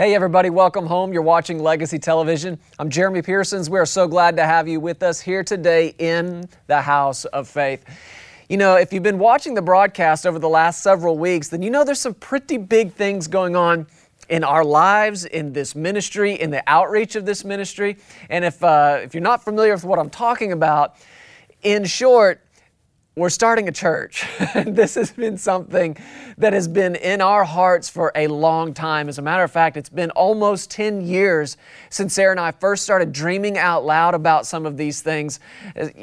Hey, everybody, welcome home. You're watching Legacy Television. I'm Jeremy Pearsons. We are so glad to have you with us here today in the House of Faith. You know, if you've been watching the broadcast over the last several weeks, then you know there's some pretty big things going on in our lives, in this ministry, in the outreach of this ministry. And if, uh, if you're not familiar with what I'm talking about, in short, we're starting a church. this has been something that has been in our hearts for a long time. As a matter of fact, it's been almost 10 years since Sarah and I first started dreaming out loud about some of these things.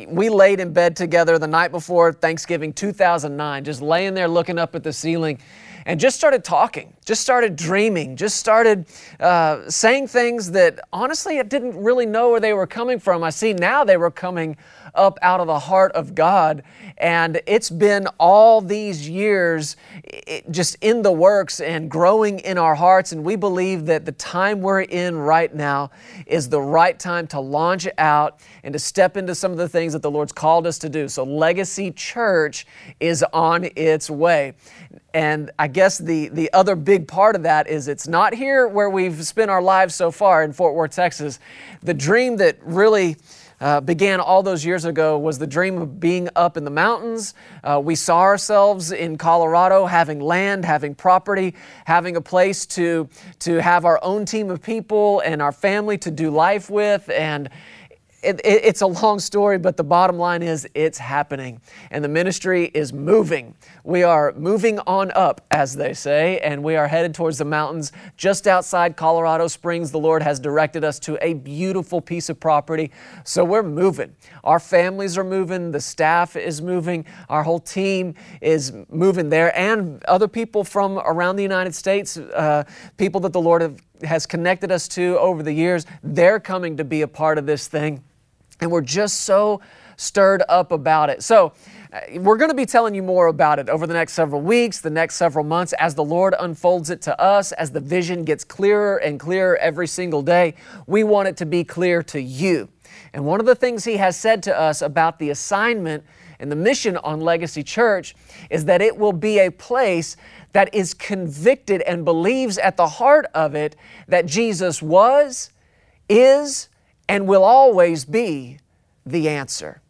We laid in bed together the night before Thanksgiving 2009, just laying there looking up at the ceiling and just started talking, just started dreaming, just started uh, saying things that honestly I didn't really know where they were coming from. I see now they were coming up out of the heart of God. And it's been all these years just in the works and growing in our hearts. And we believe that the time we're in right now is the right time to launch out and to step into some of the things that the Lord's called us to do. So, Legacy Church is on its way. And I guess the, the other big part of that is it's not here where we've spent our lives so far in Fort Worth, Texas. The dream that really uh, began all those years ago was the dream of being up in the mountains. Uh, we saw ourselves in Colorado having land, having property, having a place to, to have our own team of people and our family to do life with. And it, it, it's a long story, but the bottom line is it's happening. And the ministry is moving. We are moving on up, as they say, and we are headed towards the mountains just outside Colorado Springs. The Lord has directed us to a beautiful piece of property. So we're moving. Our families are moving, the staff is moving, our whole team is moving there, and other people from around the United States, uh, people that the Lord have, has connected us to over the years, they're coming to be a part of this thing. And we're just so stirred up about it. So, uh, we're going to be telling you more about it over the next several weeks, the next several months, as the Lord unfolds it to us, as the vision gets clearer and clearer every single day. We want it to be clear to you. And one of the things He has said to us about the assignment and the mission on Legacy Church is that it will be a place that is convicted and believes at the heart of it that Jesus was, is, and will always be the answer.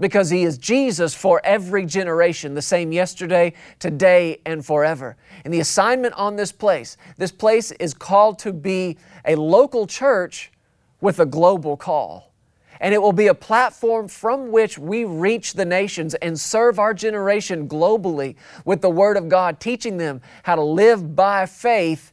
Because He is Jesus for every generation, the same yesterday, today, and forever. And the assignment on this place this place is called to be a local church with a global call. And it will be a platform from which we reach the nations and serve our generation globally with the Word of God, teaching them how to live by faith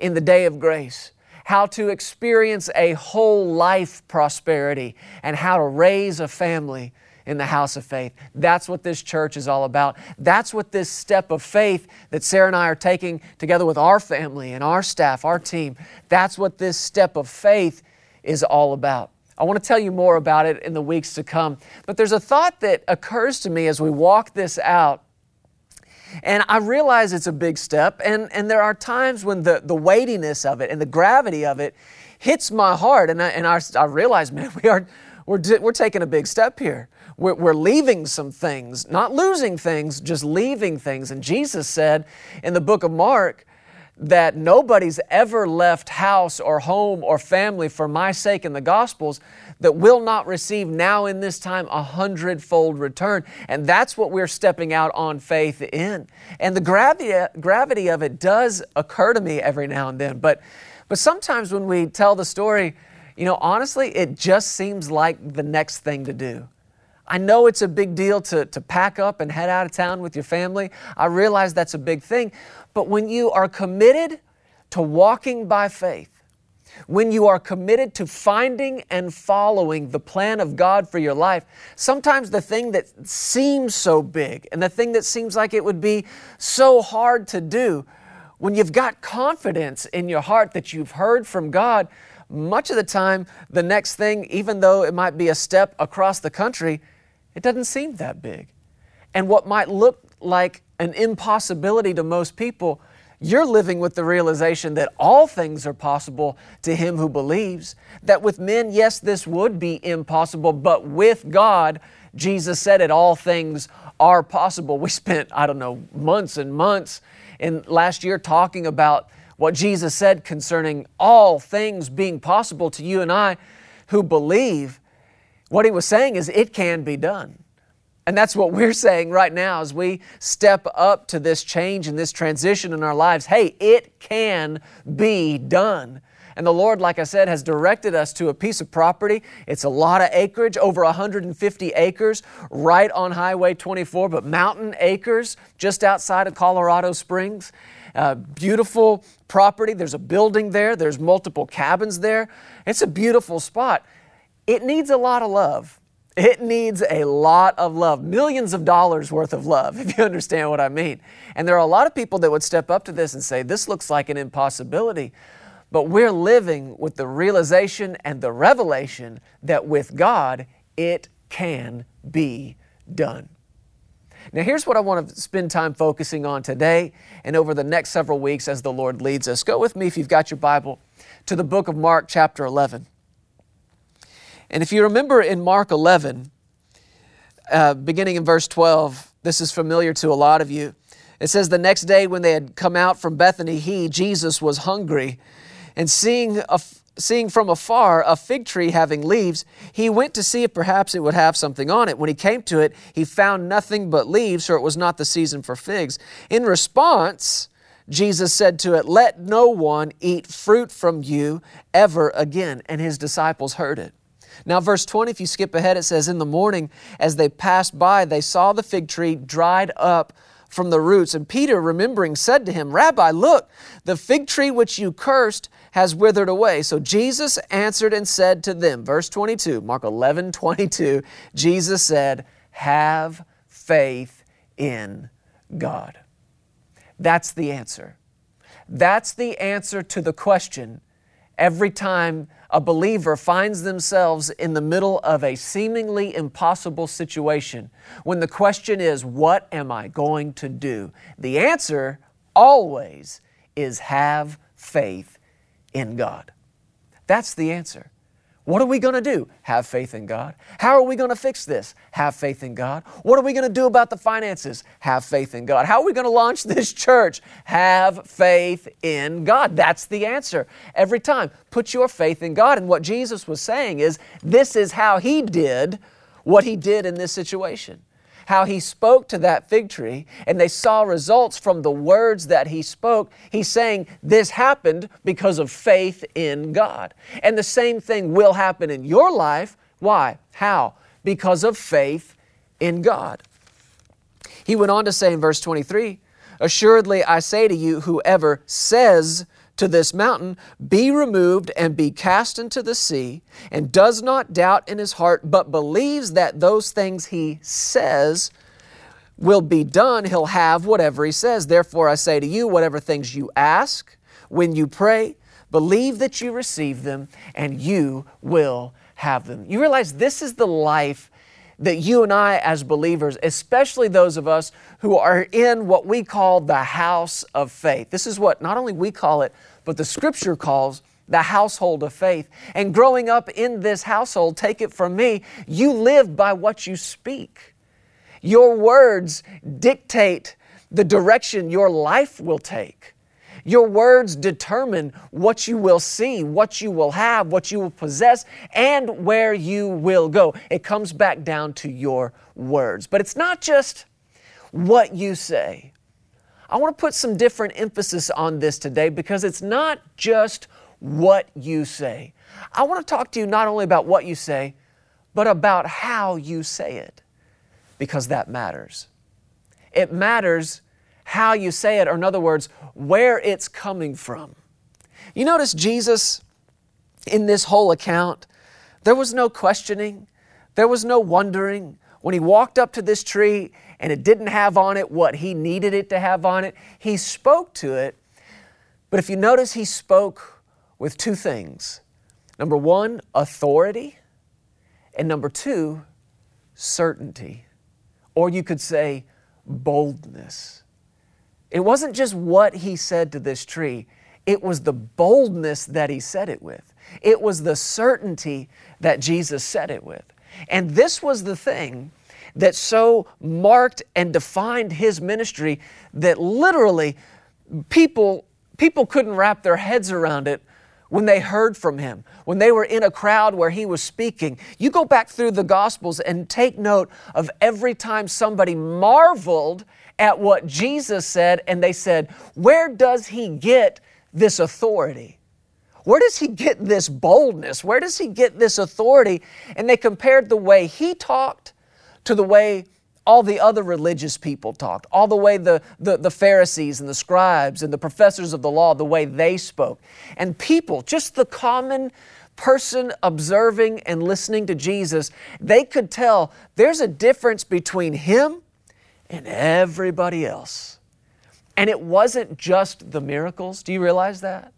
in the day of grace how to experience a whole life prosperity, and how to raise a family in the house of faith. That's what this church is all about. That's what this step of faith that Sarah and I are taking together with our family and our staff, our team, that's what this step of faith is all about. I want to tell you more about it in the weeks to come. But there's a thought that occurs to me as we walk this out and I realize it's a big step, and, and there are times when the, the weightiness of it and the gravity of it hits my heart, and I, and I, I realize, man, we are, we're, we're taking a big step here. We're, we're leaving some things, not losing things, just leaving things. And Jesus said in the book of Mark, that nobody's ever left house or home or family for my sake in the Gospels that will not receive now in this time a hundredfold return. And that's what we're stepping out on faith in. And the gravity, gravity of it does occur to me every now and then. But, but sometimes when we tell the story, you know, honestly, it just seems like the next thing to do. I know it's a big deal to, to pack up and head out of town with your family. I realize that's a big thing. But when you are committed to walking by faith, when you are committed to finding and following the plan of God for your life, sometimes the thing that seems so big and the thing that seems like it would be so hard to do, when you've got confidence in your heart that you've heard from God, much of the time, the next thing, even though it might be a step across the country, it doesn't seem that big. And what might look like an impossibility to most people, you're living with the realization that all things are possible to him who believes. That with men, yes, this would be impossible, but with God, Jesus said it, all things are possible. We spent, I don't know, months and months in last year talking about what Jesus said concerning all things being possible to you and I who believe, what he was saying is it can be done. And that's what we're saying right now as we step up to this change and this transition in our lives. Hey, it can be done. And the Lord, like I said, has directed us to a piece of property. It's a lot of acreage, over 150 acres, right on Highway 24, but mountain acres just outside of Colorado Springs. Uh, beautiful property. There's a building there, there's multiple cabins there. It's a beautiful spot. It needs a lot of love. It needs a lot of love, millions of dollars worth of love, if you understand what I mean. And there are a lot of people that would step up to this and say, This looks like an impossibility. But we're living with the realization and the revelation that with God, it can be done. Now, here's what I want to spend time focusing on today and over the next several weeks as the Lord leads us. Go with me, if you've got your Bible, to the book of Mark, chapter 11. And if you remember in Mark 11, uh, beginning in verse 12, this is familiar to a lot of you. It says, The next day when they had come out from Bethany, he, Jesus, was hungry. And seeing, seeing from afar a fig tree having leaves, he went to see if perhaps it would have something on it. When he came to it, he found nothing but leaves, for it was not the season for figs. In response, Jesus said to it, Let no one eat fruit from you ever again. And his disciples heard it. Now, verse 20, if you skip ahead, it says, In the morning, as they passed by, they saw the fig tree dried up from the roots. And Peter, remembering, said to him, Rabbi, look, the fig tree which you cursed has withered away. So Jesus answered and said to them, verse 22, Mark 11, 22, Jesus said, Have faith in God. That's the answer. That's the answer to the question every time a believer finds themselves in the middle of a seemingly impossible situation, when the question is, What am I going to do? The answer always is have faith in God. That's the answer. What are we going to do? Have faith in God. How are we going to fix this? Have faith in God. What are we going to do about the finances? Have faith in God. How are we going to launch this church? Have faith in God. That's the answer. Every time, put your faith in God. And what Jesus was saying is this is how He did what He did in this situation how he spoke to that fig tree and they saw results from the words that he spoke, he's saying this happened because of faith in God. And the same thing will happen in your life. Why? How? Because of faith in God. He went on to say in verse 23 Assuredly, I say to you, whoever says, to this mountain, Be removed and be cast into the sea, and does not doubt in his heart, but believes that those things he says will be done, he'll have whatever he says. Therefore, I say to you, whatever things you ask when you pray, believe that you receive them, and you will have them. You realize this is the life that you and I, as believers, especially those of us who are in what we call the house of faith, this is what not only we call it, but the scripture calls the household of faith. And growing up in this household, take it from me, you live by what you speak. Your words dictate the direction your life will take. Your words determine what you will see, what you will have, what you will possess, and where you will go. It comes back down to your words. But it's not just what you say. I want to put some different emphasis on this today because it's not just what you say. I want to talk to you not only about what you say, but about how you say it because that matters. It matters how you say it, or in other words, where it's coming from. You notice Jesus in this whole account, there was no questioning, there was no wondering. When he walked up to this tree and it didn't have on it what he needed it to have on it. He spoke to it, but if you notice, he spoke with two things number one, authority, and number two, certainty. Or you could say, boldness. It wasn't just what he said to this tree, it was the boldness that he said it with. It was the certainty that Jesus said it with. And this was the thing that so marked and defined his ministry that literally people People couldn't wrap their heads around it when they heard from him, when they were in a crowd where he was speaking. You go back through the Gospels and take note of every time somebody marveled at what Jesus said and they said, Where does he get this authority? Where does he get this boldness? Where does he get this authority? And they compared the way he talked to the way all the other religious people talked, all the way the, the, the, Pharisees and the scribes and the professors of the law, the way they spoke. And people, just the common person observing and listening to Jesus, they could tell there's a difference between him and everybody else. And it wasn't just the miracles. Do you realize that?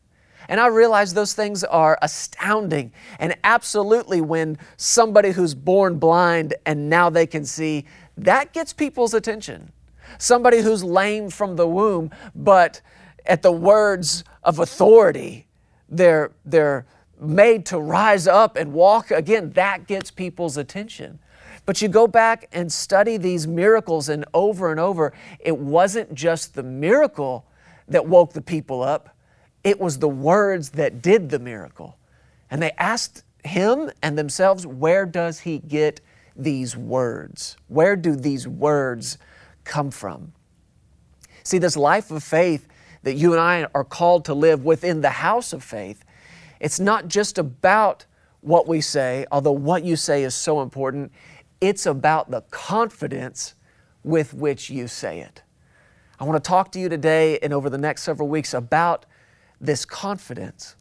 And I realize those things are astounding. And absolutely, when somebody who's born blind and now they can see, that gets people's attention. Somebody who's lame from the womb, but at the words of authority, they're, they're made to rise up and walk again. That gets people's attention. But you go back and study these miracles, and over and over, it wasn't just the miracle that woke the people up, it was the words that did the miracle. And they asked him and themselves, Where does he get these words? Where do these words come from? See, this life of faith that you and I are called to live within the house of faith, it's not just about what we say, although what you say is so important, it's about the confidence with which you say it. I want to talk to you today and over the next several weeks about this confidence.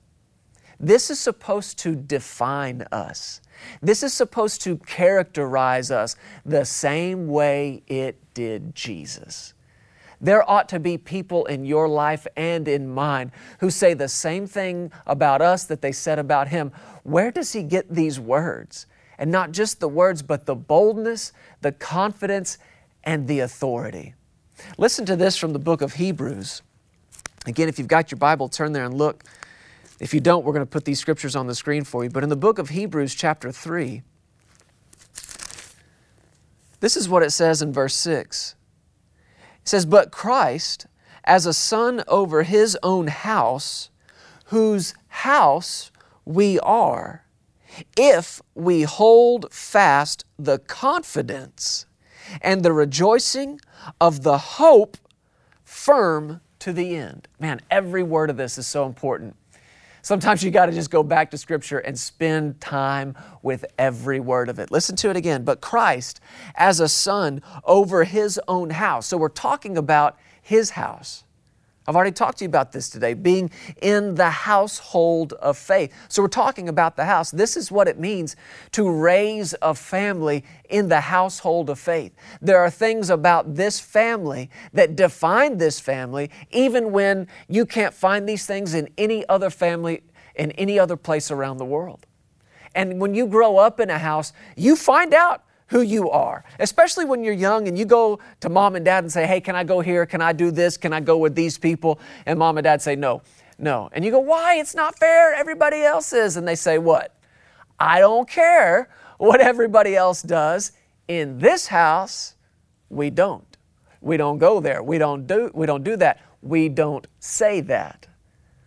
This is supposed to define us. This is supposed to characterize us the same way it did Jesus. There ought to be people in your life and in mine who say the same thing about us that they said about him. Where does he get these words? And not just the words, but the boldness, the confidence, and the authority. Listen to this from the book of Hebrews. Again, if you've got your Bible, turn there and look. If you don't, we're going to put these scriptures on the screen for you. But in the book of Hebrews, chapter 3, this is what it says in verse 6. It says, But Christ, as a son over his own house, whose house we are, if we hold fast the confidence and the rejoicing of the hope firm to the end. Man, every word of this is so important. Sometimes you got to just go back to Scripture and spend time with every word of it. Listen to it again. But Christ, as a son over his own house. So we're talking about his house. I've already talked to you about this today, being in the household of faith. So, we're talking about the house. This is what it means to raise a family in the household of faith. There are things about this family that define this family, even when you can't find these things in any other family, in any other place around the world. And when you grow up in a house, you find out who you are, especially when you're young and you go to mom and dad and say, Hey, can I go here? Can I do this? Can I go with these people? And mom and dad say, No, no. And you go, Why? It's not fair. Everybody else is. And they say, What? I don't care what everybody else does. In this house, we don't. We don't go there. We don't do, we don't do that. We don't say that.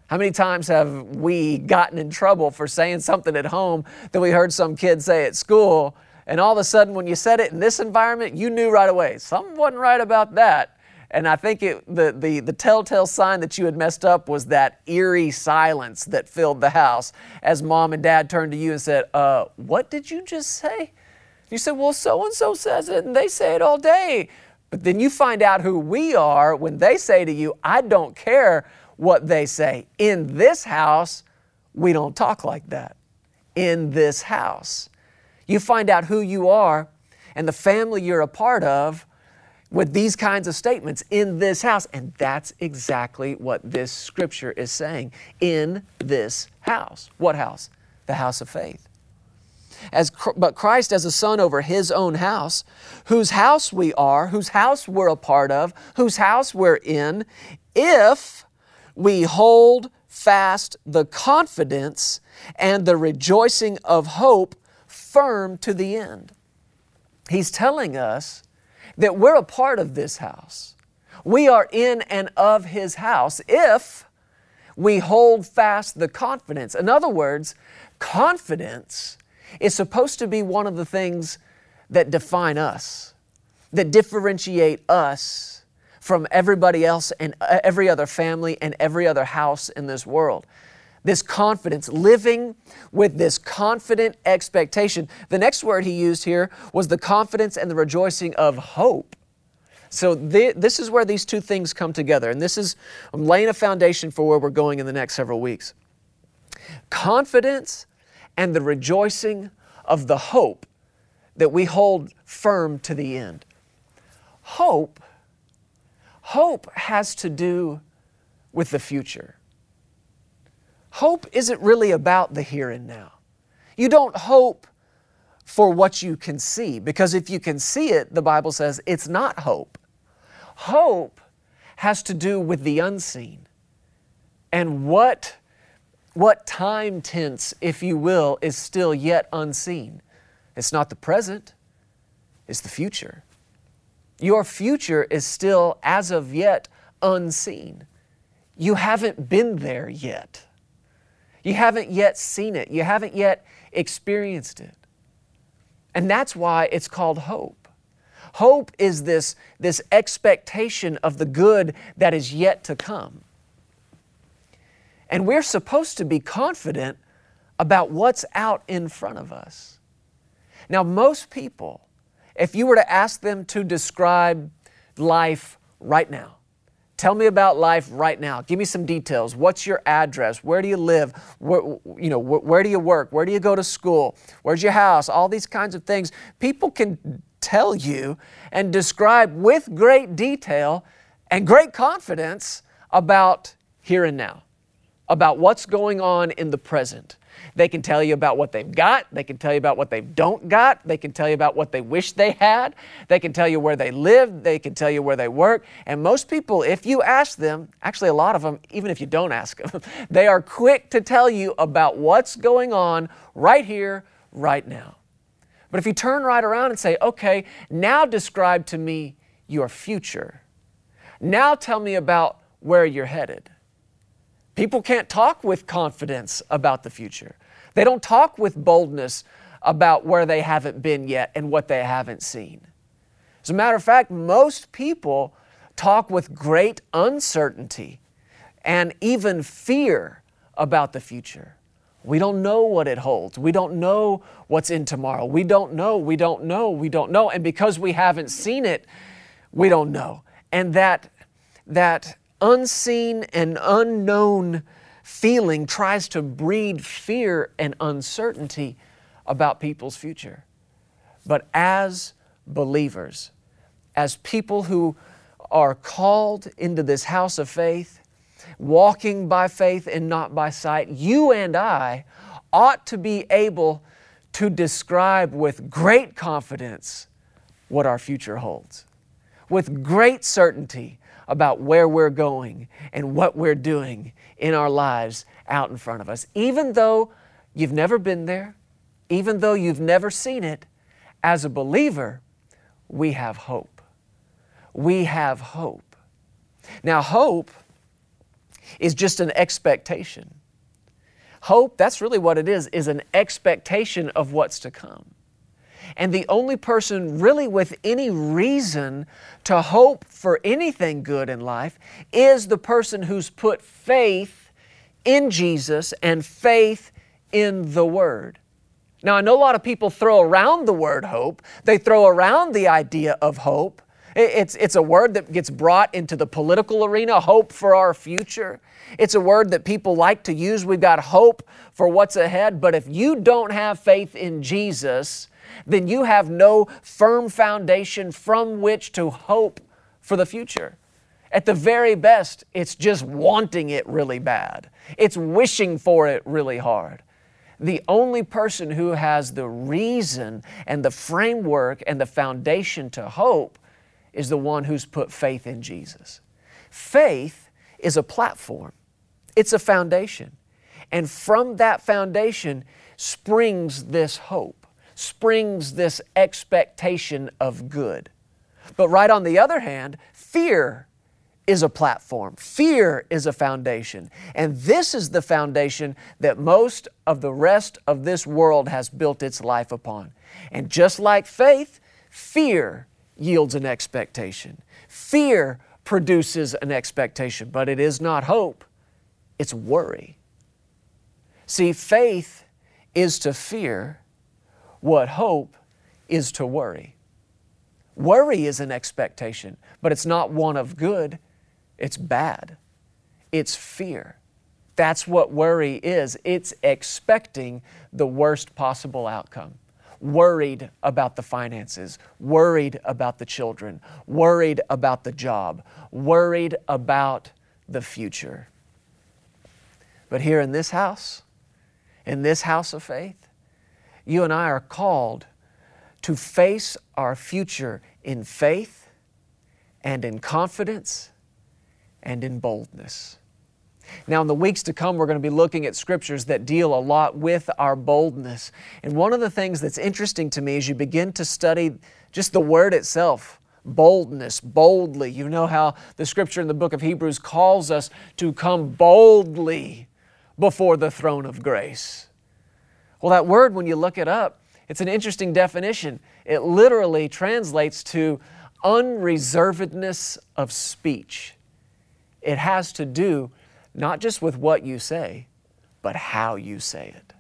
How many times have we gotten in trouble for saying something at home that we heard some kid say at school and all of a sudden, when you said it in this environment, you knew right away something wasn't right about that. And I think it, the, the, the telltale sign that you had messed up was that eerie silence that filled the house as mom and dad turned to you and said, uh, What did you just say? You said, Well, so and so says it, and they say it all day. But then you find out who we are when they say to you, I don't care what they say. In this house, we don't talk like that. In this house. You find out who you are and the family you're a part of with these kinds of statements in this house. And that's exactly what this scripture is saying. In this house. What house? The house of faith. As, but Christ as a son over his own house, whose house we are, whose house we're a part of, whose house we're in, if we hold fast the confidence and the rejoicing of hope firm to the end. He's telling us that we're a part of this house. We are in and of His house if we hold fast the confidence. In other words, confidence is supposed to be one of the things that define us, that differentiate us from everybody else and uh, every other family and every other house in this world. This confidence, living with this confident expectation. The next word he used here was the confidence and the rejoicing of hope. So, this is where these two things come together. And this is, I'm laying a foundation for where we're going in the next several weeks. Confidence and the rejoicing of the hope that we hold firm to the end. Hope, hope has to do with the future. Hope isn't really about the here and now. You don't hope for what you can see, because if you can see it, the Bible says it's not hope. Hope has to do with the unseen. And what, what time tense, if you will, is still yet unseen? It's not the present, it's the future. Your future is still, as of yet, unseen. You haven't been there yet. You haven't yet seen it. You haven't yet experienced it. And that's why it's called hope. Hope is this, this expectation of the good that is yet to come. And we're supposed to be confident about what's out in front of us. Now, most people, if you were to ask them to describe life right now, tell me about life right now. Give me some details. What's your address? Where do you live? Where, you know, where do you work? Where do you go to school? Where's your house? All these kinds of things. People can tell you and describe with great detail and great confidence about here and now, about what's going on in the present. They can tell you about what they've got. They can tell you about what they don't got. They can tell you about what they wish they had. They can tell you where they live. They can tell you where they work. And most people, if you ask them, actually, a lot of them, even if you don't ask them, they are quick to tell you about what's going on right here, right now. But if you turn right around and say, okay, now describe to me your future, now tell me about where you're headed. People can't talk with confidence about the future. They don't talk with boldness about where they haven't been yet and what they haven't seen. As a matter of fact, most people talk with great uncertainty and even fear about the future. We don't know what it holds. We don't know what's in tomorrow. We don't know, we don't know, we don't know. And because we haven't seen it, we don't know. And that, that unseen and unknown feeling tries to breed fear and uncertainty about people's future. But as believers, as people who are called into this house of faith, walking by faith and not by sight, you and I ought to be able to describe with great confidence what our future holds, with great certainty about where we're going and what we're doing in our lives out in front of us. Even though you've never been there, even though you've never seen it, as a believer, we have hope. We have hope. Now, hope is just an expectation. Hope, that's really what it is, is an expectation of what's to come. And the only person really with any reason to hope for anything good in life is the person who's put faith in Jesus and faith in the Word. Now, I know a lot of people throw around the word hope, they throw around the idea of hope. It's, it's a word that gets brought into the political arena, hope for our future. It's a word that people like to use. We've got hope for what's ahead. But if you don't have faith in Jesus, then you have no firm foundation from which to hope for the future. At the very best, it's just wanting it really bad, it's wishing for it really hard. The only person who has the reason and the framework and the foundation to hope is the one who's put faith in Jesus. Faith is a platform, it's a foundation. And from that foundation springs this hope, springs this expectation of good. But right on the other hand, fear is a platform. Fear is a foundation. And this is the foundation that most of the rest of this world has built its life upon. And just like faith, fear yields an expectation. Fear produces an expectation, but it is not hope, it's worry. See, faith is to fear what hope is to worry. Worry is an expectation, but it's not one of good, it's bad. It's fear. That's what worry is. It's expecting the worst possible outcome. Worried about the finances, worried about the children, worried about the job, worried about the future. But here in this house, in this house of faith, you and I are called to face our future in faith and in confidence and in boldness. Now, in the weeks to come, we're going to be looking at scriptures that deal a lot with our boldness. And one of the things that's interesting to me is you begin to study just the word itself, boldness, boldly. You know how the scripture in the book of Hebrews calls us to come boldly before the throne of grace. Well, that word, when you look it up, it's an interesting definition. It literally translates to unreservedness of speech. It has to do not just with what you say, but how you say it.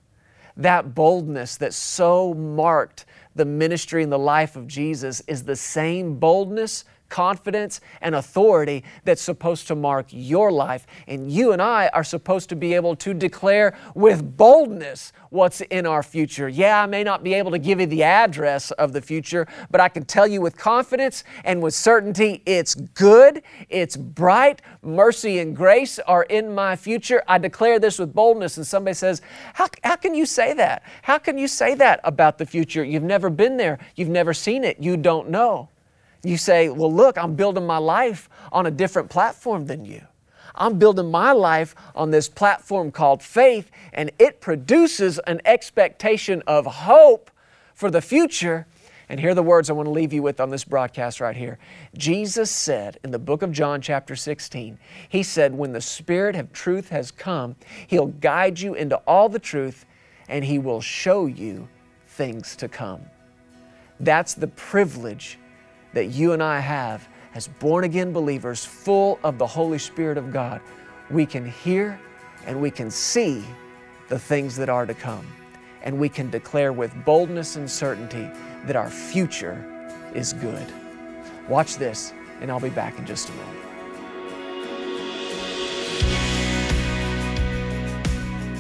That boldness that so marked the ministry and the life of Jesus is the same boldness confidence, and authority that's supposed to mark your life. And you and I are supposed to be able to declare with boldness what's in our future. Yeah, I may not be able to give you the address of the future, but I can tell you with confidence and with certainty it's good, it's bright, mercy and grace are in my future. I declare this with boldness. And somebody says, How, how can you say that? How can you say that about the future? You've never been there, you've never seen it, you don't know. You say, Well, look, I'm building my life on a different platform than you. I'm building my life on this platform called faith, and it produces an expectation of hope for the future. And here are the words I want to leave you with on this broadcast right here. Jesus said in the book of John, chapter 16, He said, When the Spirit of truth has come, He'll guide you into all the truth, and He will show you things to come. That's the privilege that you and I have as born again believers, full of the Holy Spirit of God, we can hear and we can see the things that are to come. And we can declare with boldness and certainty that our future is good. Watch this, and I'll be back in just a moment.